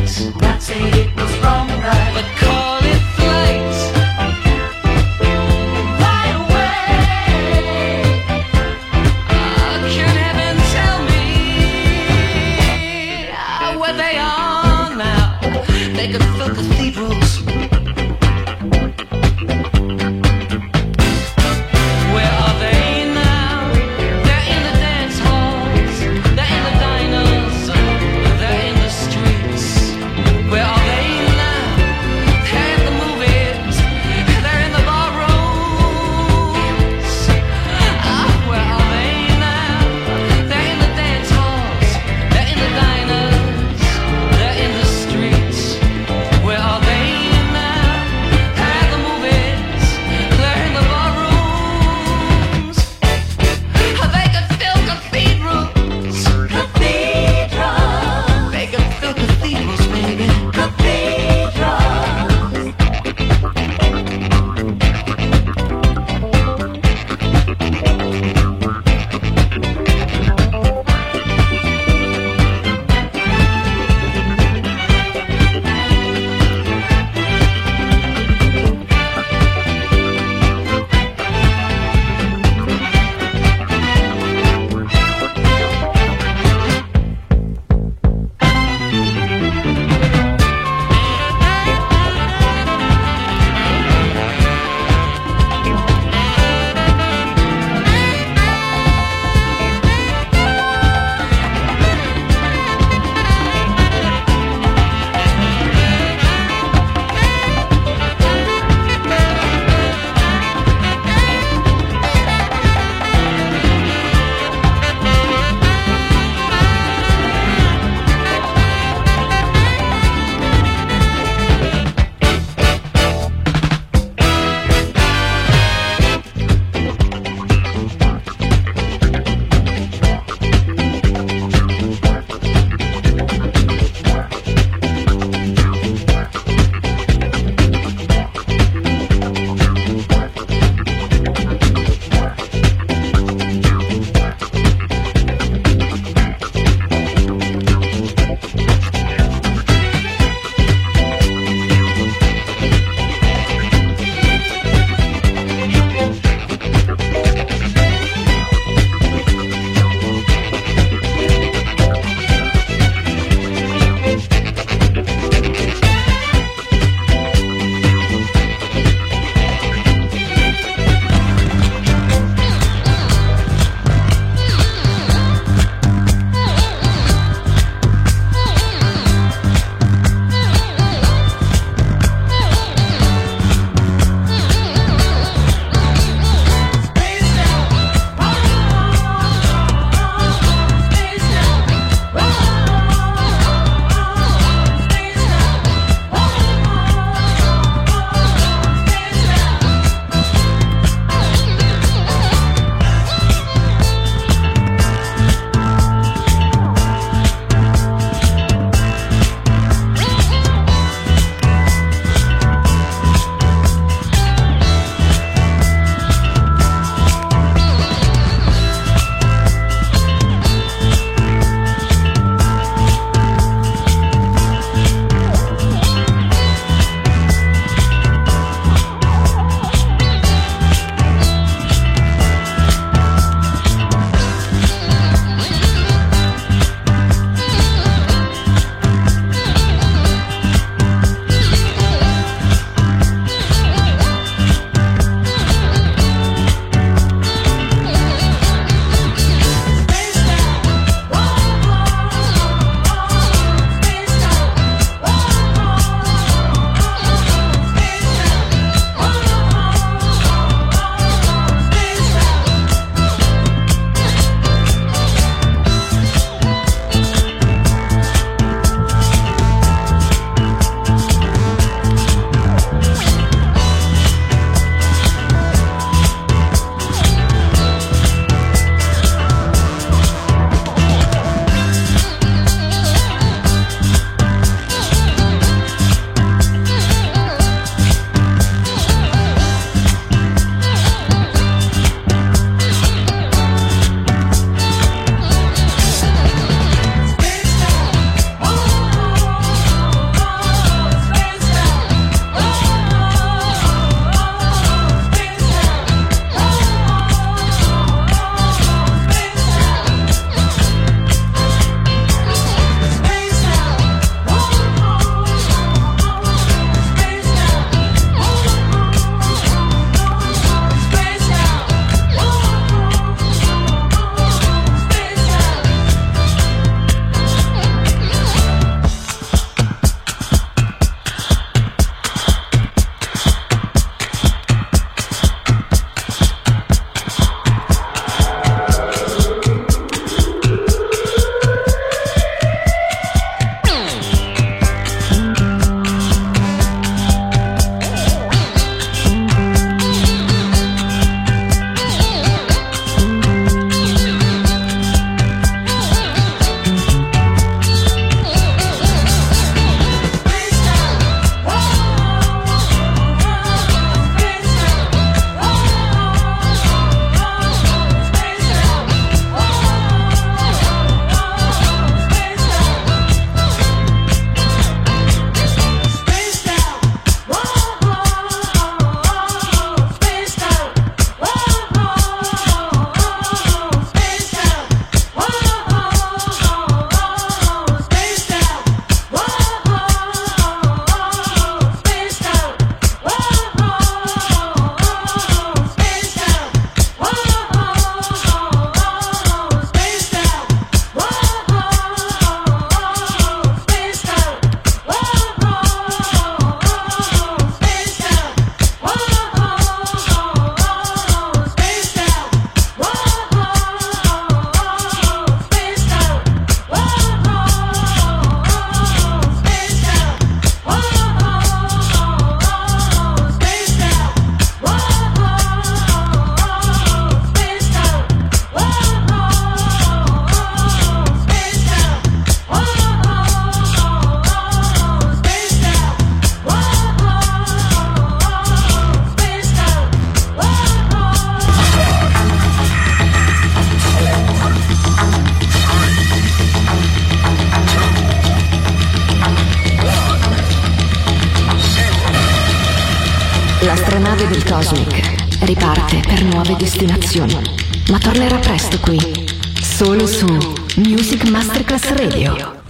That say it was wrong.